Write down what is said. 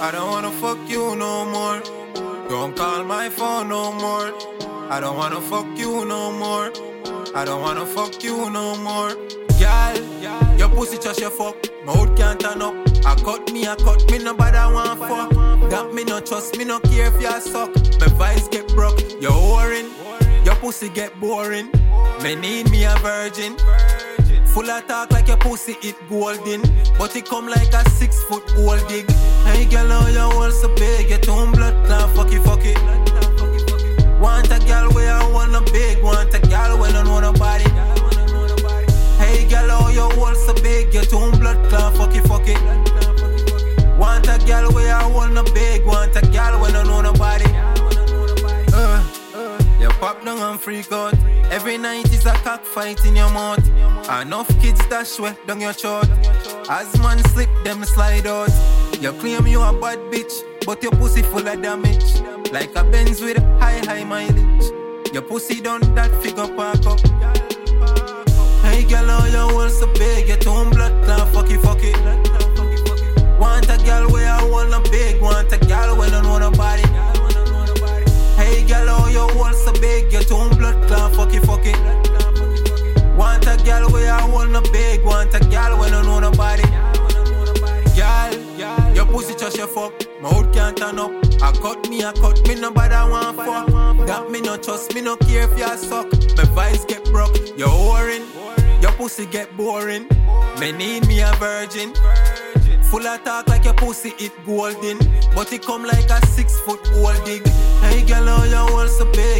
I don't wanna fuck you no more. Don't call my phone no more. I don't wanna fuck you no more. I don't wanna fuck you no more. Girl, your pussy just your fuck. Mouth can't turn up. I cut me, I cut me, nobody want fuck. That me no trust, me no care if you suck. My vice get broke, you're whoring. Your pussy get boring. Me need me a virgin. Full of talk like your pussy it golden. But it come like a six foot old dig. Hey girl, how your hole so big? Your tone blood clot, fuck it, fuck it. Want a girl where I wanna big, want a girl when I know nobody. Hey girl, how your hole so big? Your tone blood clot, fuck it, fuck it. Want a girl where I wanna big, want a girl when I know nobody. Uh, you pop down and freak out. Every night is a cockfight in your mouth. Enough kids that sweat down your throat. As man slip, them slide out. You claim you a bad bitch, but your pussy full of damage. Like a Benz with high, high mileage. Your pussy done that figure park up. Hey girl, how your hole so big? Your tone Pussy just fuck, mouth can't turn up. I cut me, I cut me, nobody want fuck. That me no trust, me no care if you suck. My vice get broke, you're whoring. Your pussy get boring. Me need me a virgin. Full of talk like your pussy it golden. But it come like a six foot old dig. Hey girl, how your hole so big?